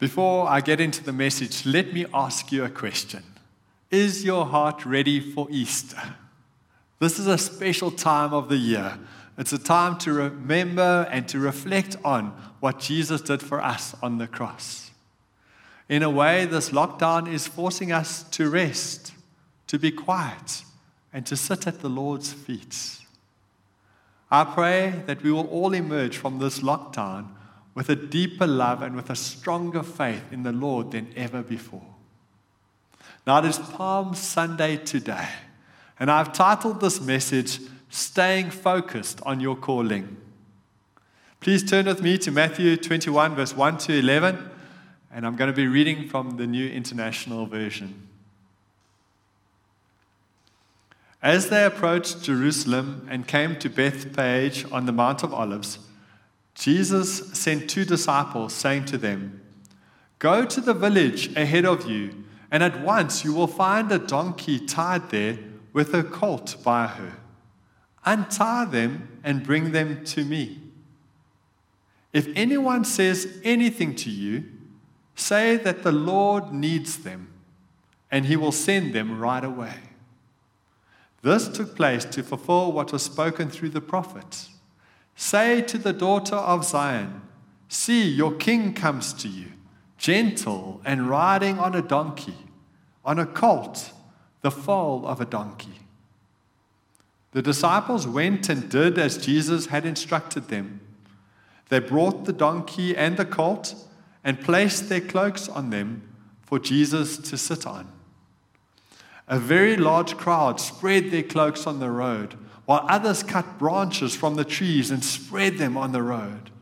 Before I get into the message, let me ask you a question Is your heart ready for Easter? This is a special time of the year. It's a time to remember and to reflect on what Jesus did for us on the cross. In a way, this lockdown is forcing us to rest, to be quiet, and to sit at the Lord's feet. I pray that we will all emerge from this lockdown with a deeper love and with a stronger faith in the Lord than ever before. Now, it is Palm Sunday today, and I've titled this message, Staying Focused on Your Calling. Please turn with me to Matthew 21, verse 1 to 11, and I'm going to be reading from the New International Version. As they approached Jerusalem and came to Bethphage on the Mount of Olives, Jesus sent two disciples, saying to them, Go to the village ahead of you, and at once you will find a donkey tied there with a colt by her. Untie them and bring them to me. If anyone says anything to you, say that the Lord needs them, and he will send them right away. This took place to fulfill what was spoken through the prophets. Say to the daughter of Zion, See, your king comes to you, gentle and riding on a donkey, on a colt, the foal of a donkey. The disciples went and did as Jesus had instructed them. They brought the donkey and the colt and placed their cloaks on them for Jesus to sit on. A very large crowd spread their cloaks on the road, while others cut branches from the trees and spread them on the road.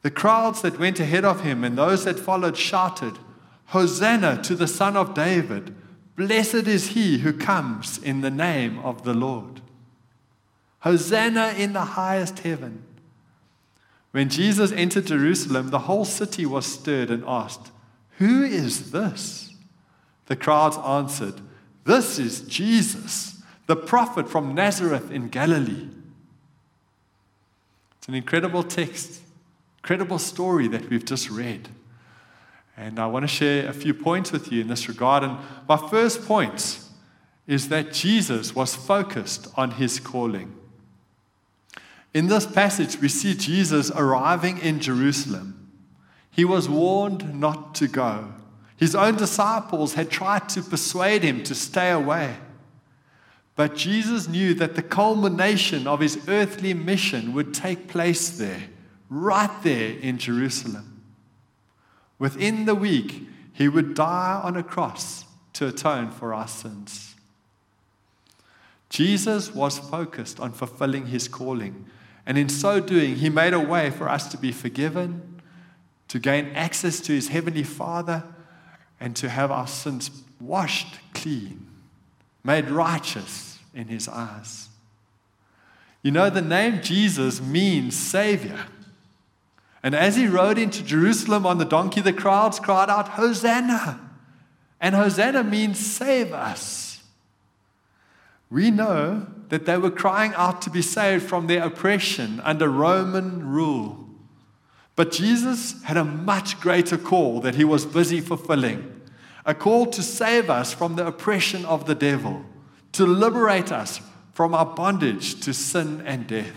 The crowds that went ahead of him and those that followed shouted, Hosanna to the Son of David! Blessed is he who comes in the name of the Lord. Hosanna in the highest heaven. When Jesus entered Jerusalem, the whole city was stirred and asked, Who is this? The crowds answered, this is Jesus, the prophet from Nazareth in Galilee. It's an incredible text, incredible story that we've just read. And I want to share a few points with you in this regard. And my first point is that Jesus was focused on his calling. In this passage, we see Jesus arriving in Jerusalem. He was warned not to go. His own disciples had tried to persuade him to stay away. But Jesus knew that the culmination of his earthly mission would take place there, right there in Jerusalem. Within the week, he would die on a cross to atone for our sins. Jesus was focused on fulfilling his calling, and in so doing, he made a way for us to be forgiven, to gain access to his heavenly Father and to have our sins washed clean, made righteous in his eyes. You know, the name Jesus means Savior. And as he rode into Jerusalem on the donkey, the crowds cried out, Hosanna! And Hosanna means save us. We know that they were crying out to be saved from their oppression under Roman rule. But Jesus had a much greater call that he was busy fulfilling a call to save us from the oppression of the devil, to liberate us from our bondage to sin and death.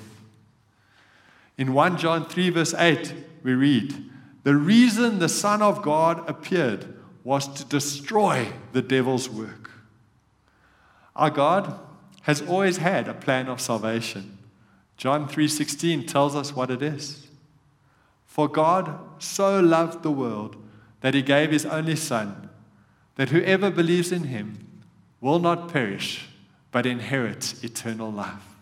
In 1 John 3, verse 8, we read, The reason the Son of God appeared was to destroy the devil's work. Our God has always had a plan of salvation. John 3:16 tells us what it is. For God so loved the world that he gave his only son that whoever believes in him will not perish but inherit eternal life.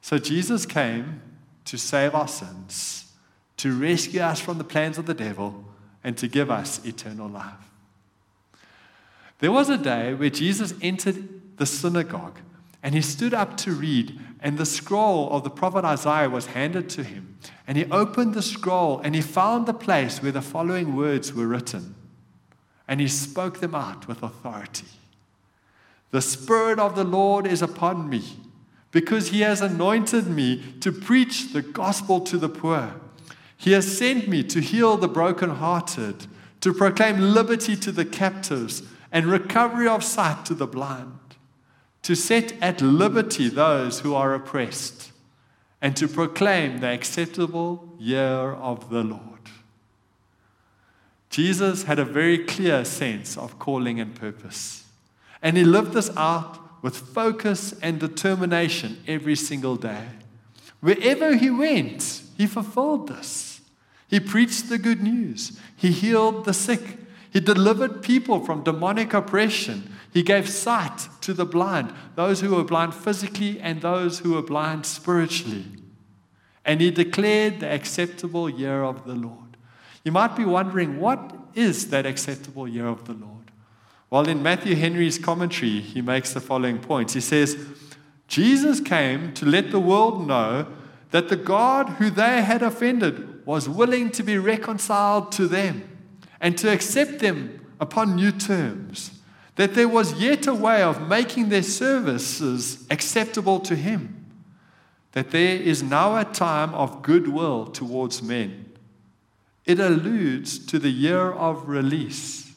So Jesus came to save our sins, to rescue us from the plans of the devil, and to give us eternal life. There was a day where Jesus entered the synagogue and he stood up to read, and the scroll of the prophet Isaiah was handed to him. And he opened the scroll and he found the place where the following words were written. And he spoke them out with authority. The Spirit of the Lord is upon me because he has anointed me to preach the gospel to the poor. He has sent me to heal the brokenhearted, to proclaim liberty to the captives and recovery of sight to the blind, to set at liberty those who are oppressed, and to proclaim the acceptable year of the Lord. Jesus had a very clear sense of calling and purpose, and he lived this out with focus and determination every single day. Wherever he went, he fulfilled this. He preached the good news, he healed the sick, he delivered people from demonic oppression. He gave sight to the blind, those who were blind physically and those who were blind spiritually. And he declared the acceptable year of the Lord. You might be wondering, what is that acceptable year of the Lord? Well, in Matthew Henry's commentary, he makes the following points. He says, Jesus came to let the world know that the God who they had offended was willing to be reconciled to them and to accept them upon new terms, that there was yet a way of making their services acceptable to Him, that there is now a time of goodwill towards men. It alludes to the year of release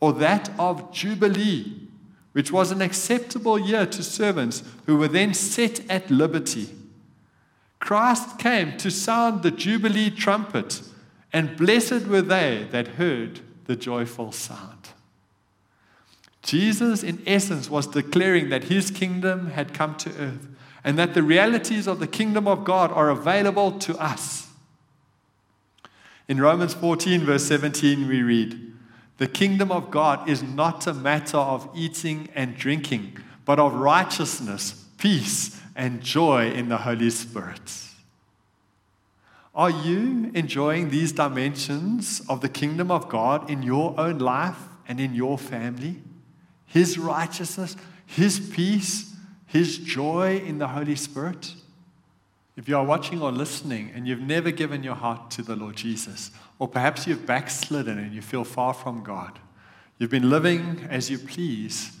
or that of Jubilee, which was an acceptable year to servants who were then set at liberty. Christ came to sound the Jubilee trumpet and blessed were they that heard the joyful sound. Jesus, in essence, was declaring that his kingdom had come to earth and that the realities of the kingdom of God are available to us. In Romans 14, verse 17, we read, The kingdom of God is not a matter of eating and drinking, but of righteousness, peace, and joy in the Holy Spirit. Are you enjoying these dimensions of the kingdom of God in your own life and in your family? His righteousness, His peace, His joy in the Holy Spirit? If you are watching or listening and you've never given your heart to the Lord Jesus, or perhaps you've backslidden and you feel far from God, you've been living as you please,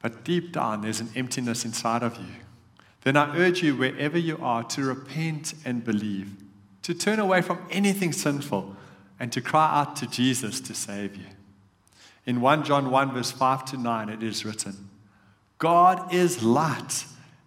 but deep down there's an emptiness inside of you, then I urge you, wherever you are, to repent and believe to turn away from anything sinful and to cry out to Jesus to save you. In 1 John 1, verse 5 to 9, it is written God is light.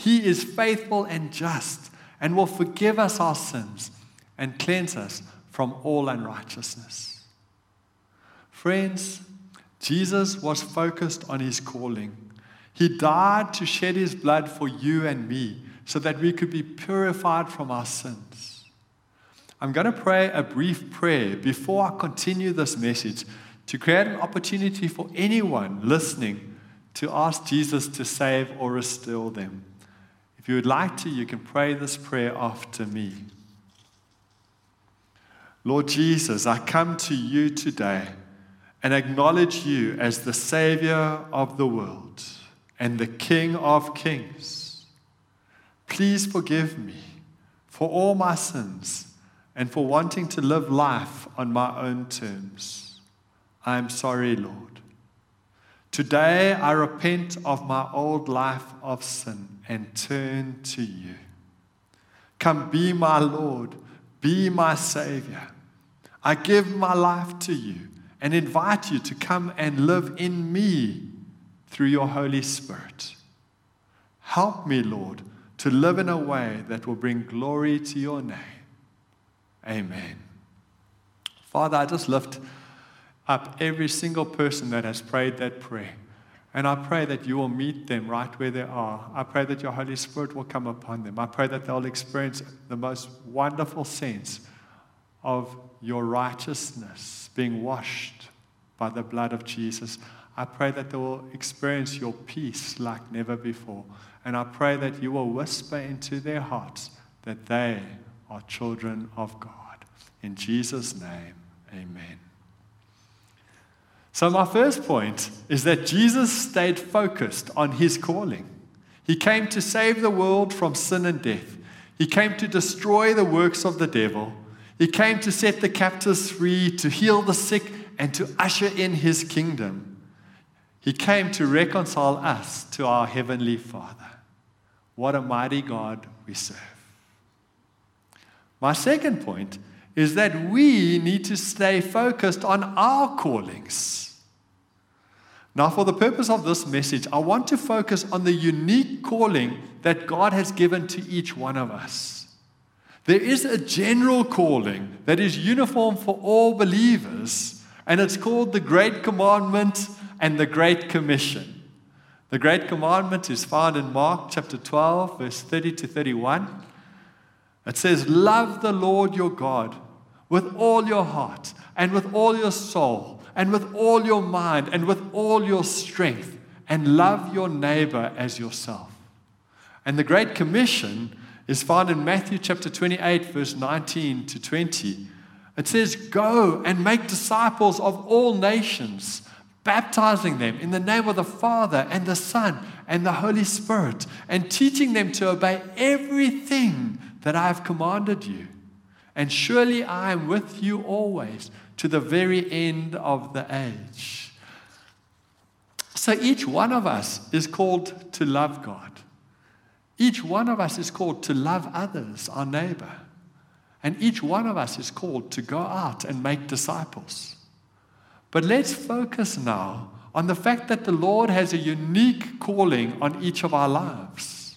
He is faithful and just and will forgive us our sins and cleanse us from all unrighteousness. Friends, Jesus was focused on His calling. He died to shed His blood for you and me so that we could be purified from our sins. I'm going to pray a brief prayer before I continue this message to create an opportunity for anyone listening to ask Jesus to save or restore them. You would like to, you can pray this prayer after me. Lord Jesus, I come to you today and acknowledge you as the Savior of the world and the King of kings. Please forgive me for all my sins and for wanting to live life on my own terms. I am sorry, Lord. Today I repent of my old life of sin and turn to you. Come be my Lord, be my Savior. I give my life to you and invite you to come and live in me through your Holy Spirit. Help me, Lord, to live in a way that will bring glory to your name. Amen. Father, I just lift up every single person that has prayed that prayer. And I pray that you will meet them right where they are. I pray that your Holy Spirit will come upon them. I pray that they'll experience the most wonderful sense of your righteousness being washed by the blood of Jesus. I pray that they will experience your peace like never before. And I pray that you will whisper into their hearts that they are children of God. In Jesus' name, amen. So, my first point is that Jesus stayed focused on his calling. He came to save the world from sin and death, he came to destroy the works of the devil, he came to set the captives free, to heal the sick, and to usher in his kingdom. He came to reconcile us to our Heavenly Father. What a mighty God we serve. My second point is that we need to stay focused on our callings. Now, for the purpose of this message, I want to focus on the unique calling that God has given to each one of us. There is a general calling that is uniform for all believers, and it's called the Great Commandment and the Great Commission. The Great Commandment is found in Mark chapter 12, verse 30 to 31. It says, Love the Lord your God with all your heart and with all your soul and with all your mind and with all your strength, and love your neighbor as yourself. And the Great Commission is found in Matthew chapter 28, verse 19 to 20. It says, Go and make disciples of all nations, baptizing them in the name of the Father and the Son and the Holy Spirit, and teaching them to obey everything that I have commanded you. And surely I am with you always to the very end of the age. So each one of us is called to love God. Each one of us is called to love others, our neighbor. And each one of us is called to go out and make disciples. But let's focus now on the fact that the Lord has a unique calling on each of our lives.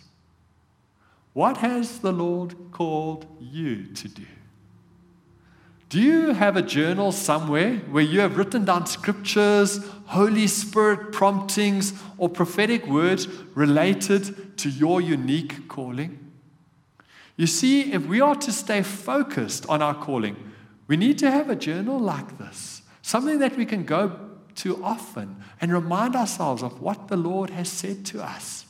What has the Lord called you to do? Do you have a journal somewhere where you have written down scriptures, Holy Spirit promptings, or prophetic words related to your unique calling? You see, if we are to stay focused on our calling, we need to have a journal like this, something that we can go to often and remind ourselves of what the Lord has said to us.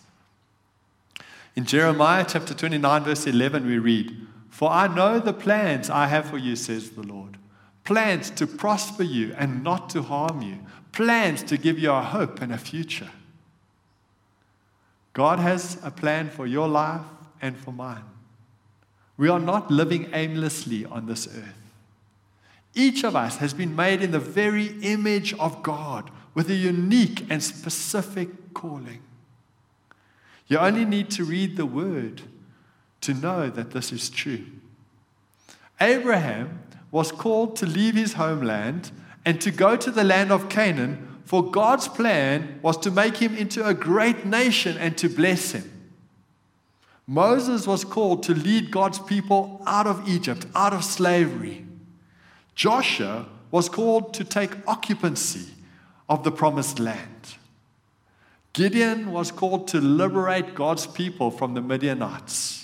In Jeremiah chapter 29, verse 11, we read, For I know the plans I have for you, says the Lord plans to prosper you and not to harm you, plans to give you a hope and a future. God has a plan for your life and for mine. We are not living aimlessly on this earth. Each of us has been made in the very image of God with a unique and specific calling. You only need to read the word to know that this is true. Abraham was called to leave his homeland and to go to the land of Canaan, for God's plan was to make him into a great nation and to bless him. Moses was called to lead God's people out of Egypt, out of slavery. Joshua was called to take occupancy of the promised land. Gideon was called to liberate God's people from the Midianites.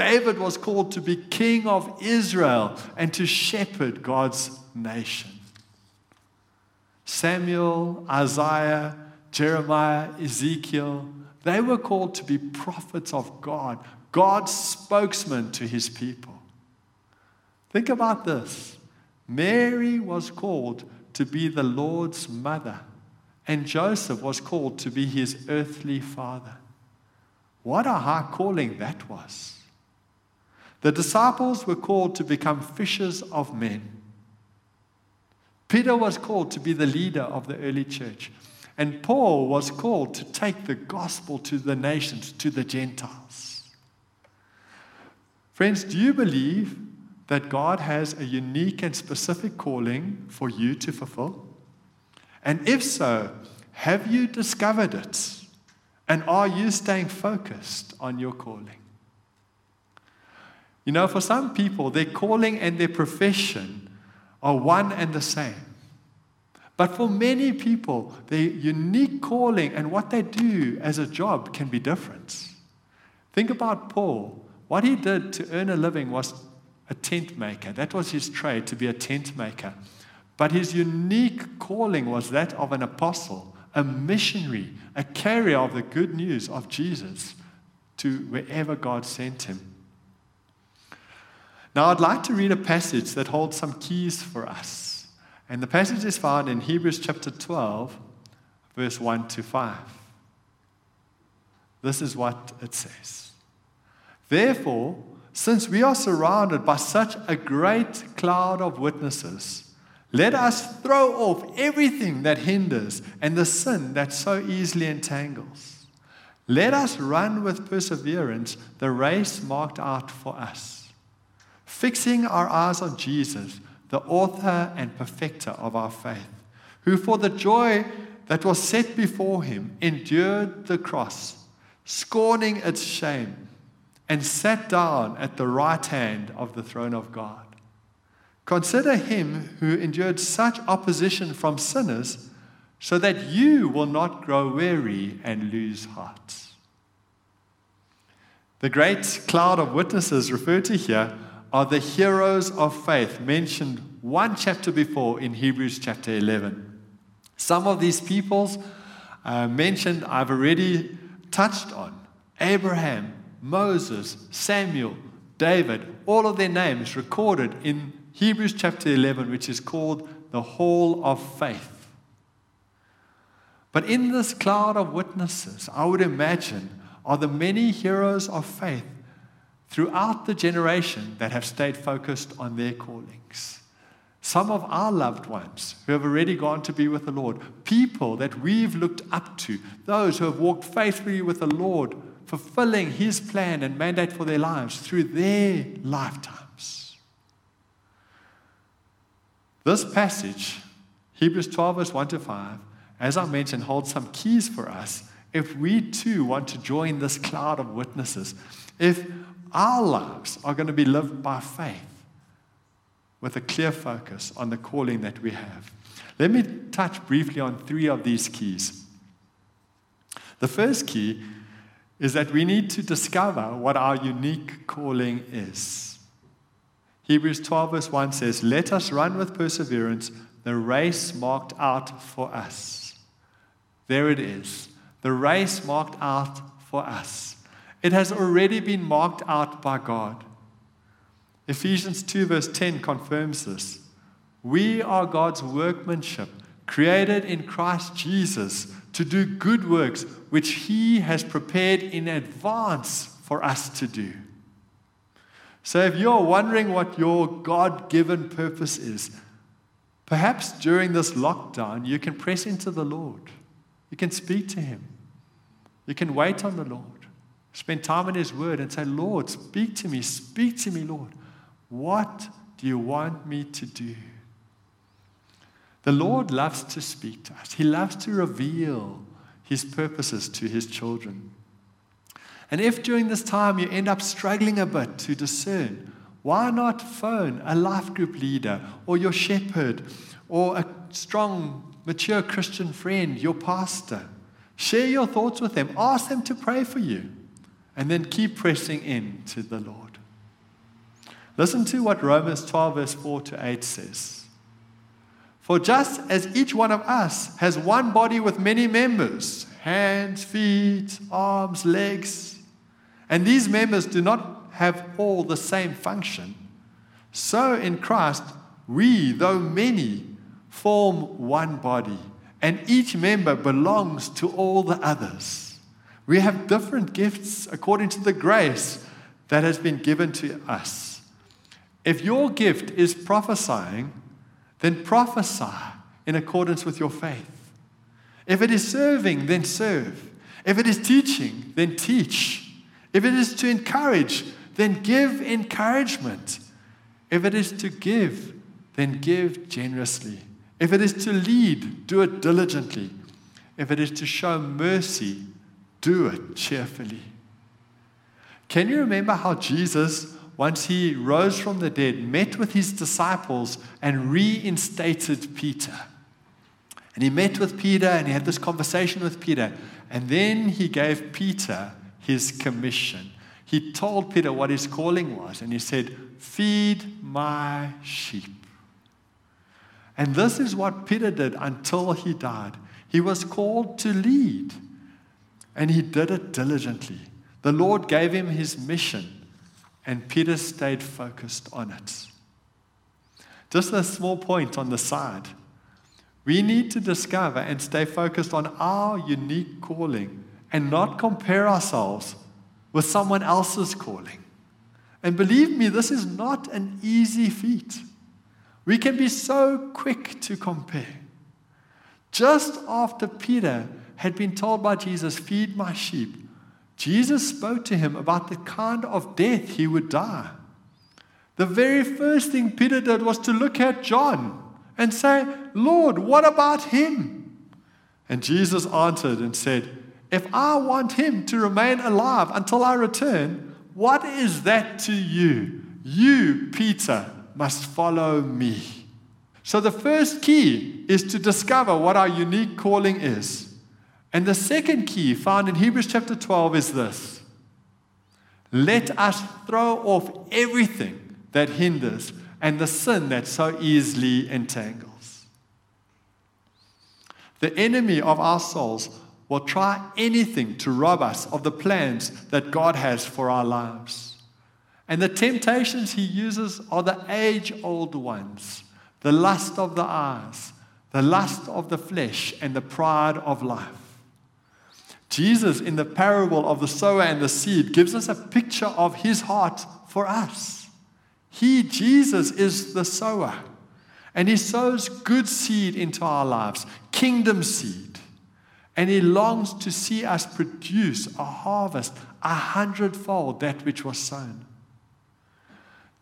David was called to be king of Israel and to shepherd God's nation. Samuel, Isaiah, Jeremiah, Ezekiel, they were called to be prophets of God, God's spokesman to his people. Think about this Mary was called to be the Lord's mother and Joseph was called to be his earthly father. What a high calling that was. The disciples were called to become fishers of men. Peter was called to be the leader of the early church. And Paul was called to take the gospel to the nations, to the Gentiles. Friends, do you believe that God has a unique and specific calling for you to fulfill? And if so, have you discovered it? And are you staying focused on your calling? You know, for some people, their calling and their profession are one and the same. But for many people, their unique calling and what they do as a job can be different. Think about Paul. What he did to earn a living was a tent maker. That was his trade, to be a tent maker. But his unique calling was that of an apostle, a missionary, a carrier of the good news of Jesus to wherever God sent him. Now, I'd like to read a passage that holds some keys for us. And the passage is found in Hebrews chapter 12, verse 1 to 5. This is what it says Therefore, since we are surrounded by such a great cloud of witnesses, let us throw off everything that hinders and the sin that so easily entangles. Let us run with perseverance the race marked out for us, fixing our eyes on Jesus, the author and perfecter of our faith, who for the joy that was set before him endured the cross, scorning its shame, and sat down at the right hand of the throne of God. Consider him who endured such opposition from sinners, so that you will not grow weary and lose heart. The great cloud of witnesses referred to here are the heroes of faith mentioned one chapter before in Hebrews chapter 11. Some of these peoples uh, mentioned I've already touched on Abraham, Moses, Samuel, David, all of their names recorded in Hebrews chapter 11, which is called the Hall of Faith. But in this cloud of witnesses, I would imagine, are the many heroes of faith throughout the generation that have stayed focused on their callings. Some of our loved ones who have already gone to be with the Lord, people that we've looked up to, those who have walked faithfully with the Lord, fulfilling His plan and mandate for their lives through their lifetimes. This passage, Hebrews 12, verse 1 to 5, as I mentioned, holds some keys for us if we too want to join this cloud of witnesses. If our lives are going to be lived by faith with a clear focus on the calling that we have. Let me touch briefly on three of these keys. The first key is that we need to discover what our unique calling is. Hebrews 12, verse 1 says, Let us run with perseverance the race marked out for us. There it is, the race marked out for us. It has already been marked out by God. Ephesians 2, verse 10 confirms this. We are God's workmanship, created in Christ Jesus to do good works which He has prepared in advance for us to do. So, if you're wondering what your God given purpose is, perhaps during this lockdown, you can press into the Lord. You can speak to Him. You can wait on the Lord. Spend time in His Word and say, Lord, speak to me. Speak to me, Lord. What do you want me to do? The Lord loves to speak to us, He loves to reveal His purposes to His children. And if during this time you end up struggling a bit to discern, why not phone a life group leader or your shepherd or a strong, mature Christian friend, your pastor? Share your thoughts with them, ask them to pray for you, and then keep pressing in to the Lord. Listen to what Romans 12, verse 4 to 8 says. For just as each one of us has one body with many members hands, feet, arms, legs and these members do not have all the same function, so in Christ, we, though many, form one body, and each member belongs to all the others. We have different gifts according to the grace that has been given to us. If your gift is prophesying, then prophesy in accordance with your faith. If it is serving, then serve. If it is teaching, then teach. If it is to encourage, then give encouragement. If it is to give, then give generously. If it is to lead, do it diligently. If it is to show mercy, do it cheerfully. Can you remember how Jesus once he rose from the dead, met with his disciples, and reinstated Peter. And he met with Peter and he had this conversation with Peter. And then he gave Peter his commission. He told Peter what his calling was. And he said, Feed my sheep. And this is what Peter did until he died. He was called to lead, and he did it diligently. The Lord gave him his mission and Peter stayed focused on it. Just a small point on the side. We need to discover and stay focused on our unique calling and not compare ourselves with someone else's calling. And believe me, this is not an easy feat. We can be so quick to compare. Just after Peter had been told by Jesus, Feed my sheep, Jesus spoke to him about the kind of death he would die. The very first thing Peter did was to look at John and say, Lord, what about him? And Jesus answered and said, If I want him to remain alive until I return, what is that to you? You, Peter, must follow me. So the first key is to discover what our unique calling is. And the second key found in Hebrews chapter 12 is this let us throw off everything that hinders and the sin that so easily entangles. The enemy of our souls will try anything to rob us of the plans that God has for our lives. And the temptations he uses are the age old ones the lust of the eyes, the lust of the flesh, and the pride of life. Jesus, in the parable of the sower and the seed, gives us a picture of his heart for us. He, Jesus, is the sower. And He sows good seed into our lives, kingdom seed. And He longs to see us produce a harvest a hundredfold that which was sown.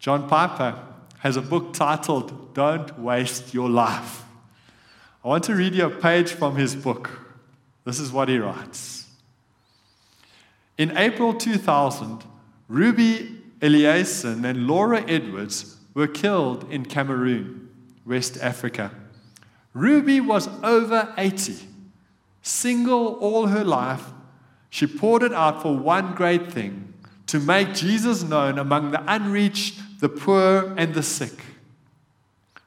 John Piper has a book titled Don't Waste Your Life. I want to read you a page from his book. This is what he writes. In April 2000, Ruby Eliason and Laura Edwards were killed in Cameroon, West Africa. Ruby was over 80, single all her life. She poured it out for one great thing to make Jesus known among the unreached, the poor, and the sick.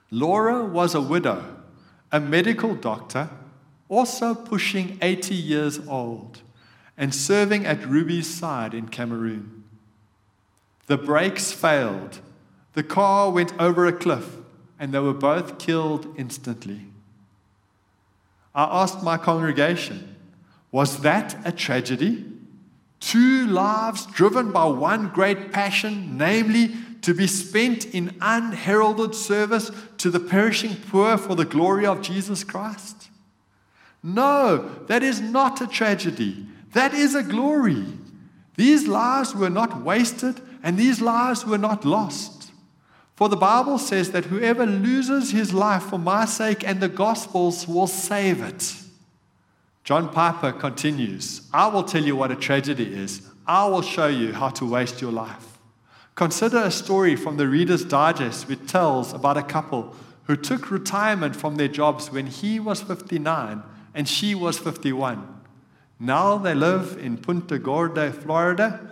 Laura was a widow, a medical doctor, also pushing 80 years old, and serving at Ruby's side in Cameroon. The brakes failed. The car went over a cliff, and they were both killed instantly. I asked my congregation, was that a tragedy? Two lives driven by one great passion, namely to be spent in unheralded service to the perishing poor for the glory of Jesus Christ? No, that is not a tragedy. That is a glory. These lives were not wasted and these lives were not lost. For the Bible says that whoever loses his life for my sake and the gospel's will save it. John Piper continues I will tell you what a tragedy is. I will show you how to waste your life. Consider a story from the Reader's Digest which tells about a couple who took retirement from their jobs when he was 59 and she was 51. Now they live in Punta Gorda, Florida,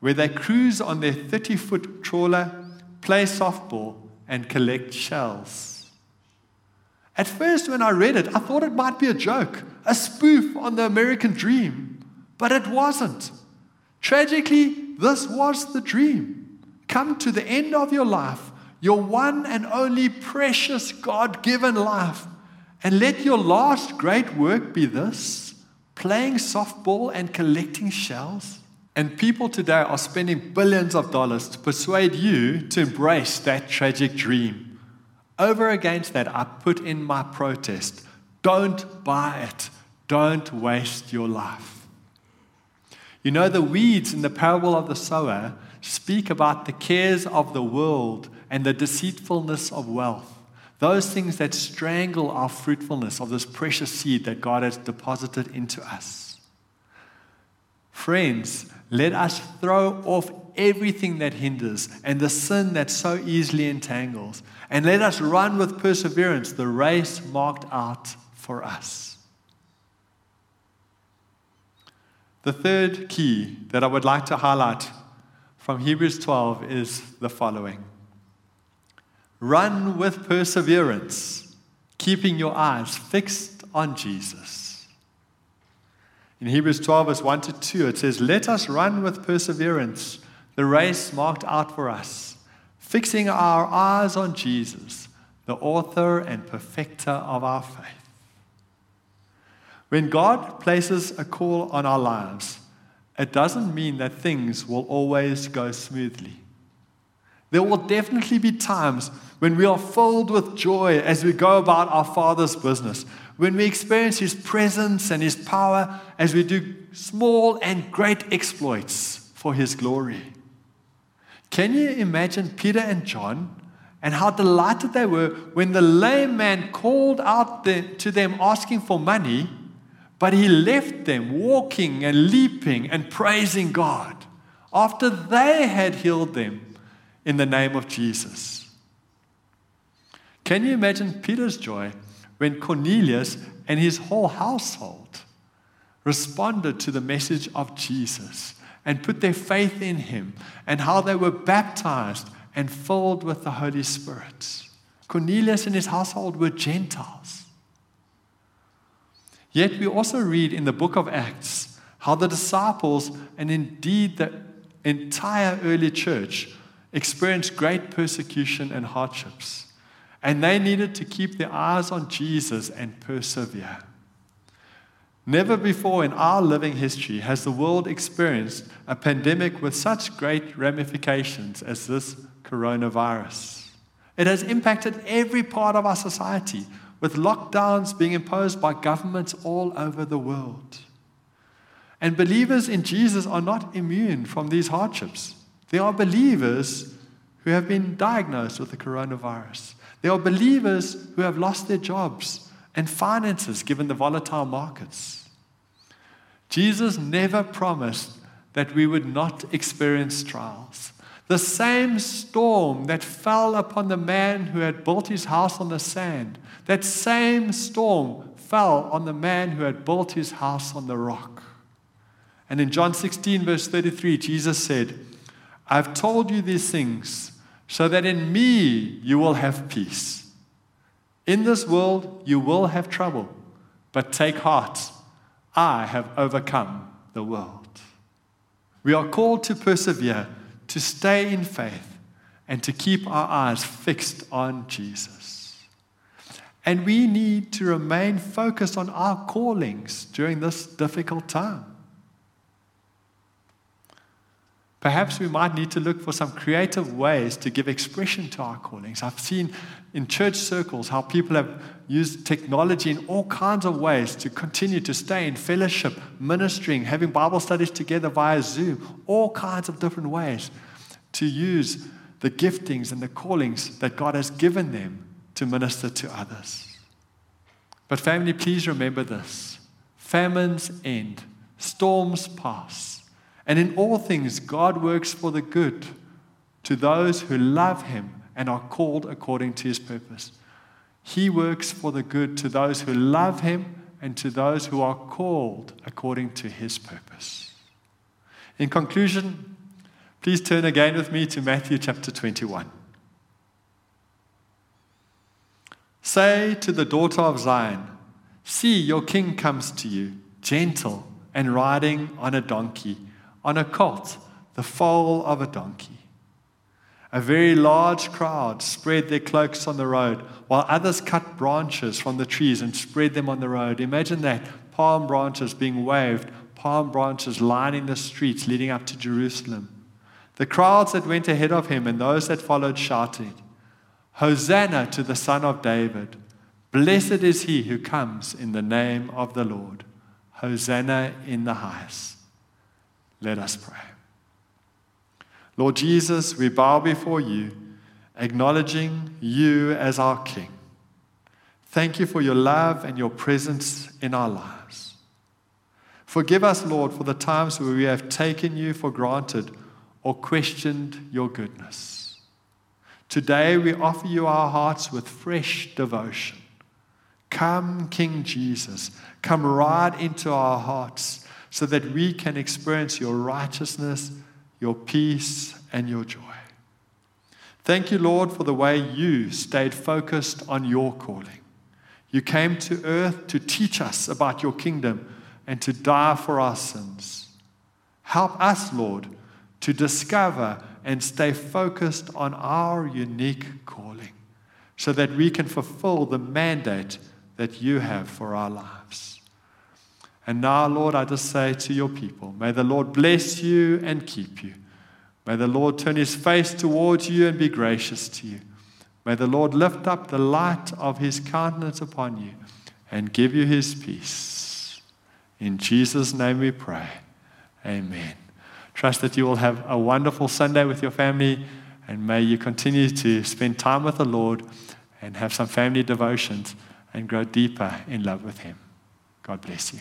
where they cruise on their 30 foot trawler, play softball, and collect shells. At first, when I read it, I thought it might be a joke, a spoof on the American dream, but it wasn't. Tragically, this was the dream. Come to the end of your life, your one and only precious God given life, and let your last great work be this playing softball and collecting shells. And people today are spending billions of dollars to persuade you to embrace that tragic dream. Over against that, I put in my protest don't buy it, don't waste your life. You know, the weeds in the parable of the sower speak about the cares of the world and the deceitfulness of wealth. Those things that strangle our fruitfulness of this precious seed that God has deposited into us. Friends, let us throw off everything that hinders and the sin that so easily entangles, and let us run with perseverance the race marked out for us. The third key that I would like to highlight from Hebrews 12 is the following Run with perseverance, keeping your eyes fixed on Jesus. In Hebrews 12, verse 1 to 2, it says, Let us run with perseverance the race marked out for us, fixing our eyes on Jesus, the author and perfecter of our faith. When God places a call on our lives, it doesn't mean that things will always go smoothly. There will definitely be times when we are filled with joy as we go about our Father's business, when we experience His presence and His power as we do small and great exploits for His glory. Can you imagine Peter and John and how delighted they were when the lame man called out the, to them asking for money, but he left them walking and leaping and praising God after they had healed them in the name of Jesus? Can you imagine Peter's joy when Cornelius and his whole household responded to the message of Jesus and put their faith in him and how they were baptized and filled with the Holy Spirit? Cornelius and his household were Gentiles. Yet we also read in the book of Acts how the disciples and indeed the entire early church experienced great persecution and hardships. And they needed to keep their eyes on Jesus and persevere. Never before in our living history has the world experienced a pandemic with such great ramifications as this coronavirus. It has impacted every part of our society, with lockdowns being imposed by governments all over the world. And believers in Jesus are not immune from these hardships. There are believers who have been diagnosed with the coronavirus. There are believers who have lost their jobs and finances given the volatile markets. Jesus never promised that we would not experience trials. The same storm that fell upon the man who had built his house on the sand, that same storm fell on the man who had built his house on the rock. And in John 16, verse 33, Jesus said, I've told you these things so that in me you will have peace. In this world you will have trouble, but take heart. I have overcome the world. We are called to persevere, to stay in faith, and to keep our eyes fixed on Jesus. And we need to remain focused on our callings during this difficult time. Perhaps we might need to look for some creative ways to give expression to our callings. I've seen in church circles how people have used technology in all kinds of ways to continue to stay in fellowship, ministering, having Bible studies together via Zoom, all kinds of different ways to use the giftings and the callings that God has given them to minister to others. But, family, please remember this famines end, storms pass and in all things, God works for the good to those who love Him and are called according to His purpose. He works for the good to those who love Him and to those who are called according to His purpose. In conclusion, please turn again with me to Matthew chapter 21. Say to the daughter of Zion, See, your king comes to you, gentle and riding on a donkey on a colt, the foal of a donkey. A very large crowd spread their cloaks on the road, while others cut branches from the trees and spread them on the road. Imagine that palm branches being waved, palm branches lining the streets leading up to Jerusalem. The crowds that went ahead of him and those that followed shouted, Hosanna to the Son of David! Blessed is he who comes in the name of the Lord. Hosanna in the highest. Let us pray. Lord Jesus, we bow before you, acknowledging you as our King. Thank you for your love and your presence in our lives. Forgive us, Lord, for the times where we have taken you for granted or questioned your goodness. Today we offer you our hearts with fresh devotion. Come, King Jesus, come right into our hearts so that we can experience your righteousness, your peace, and your joy. Thank you, Lord, for the way you stayed focused on your calling. You came to earth to teach us about your kingdom and to die for our sins. Help us, Lord, to discover and stay focused on our unique calling so that we can fulfill the mandate that you have for our lives. And now, Lord, I just say to your people, may the Lord bless you and keep you. May the Lord turn his face towards you and be gracious to you. May the Lord lift up the light of his countenance upon you and give you his peace. In Jesus' name we pray. Amen. Trust that you will have a wonderful Sunday with your family, and may you continue to spend time with the Lord and have some family devotions and grow deeper in love with Him. God bless you.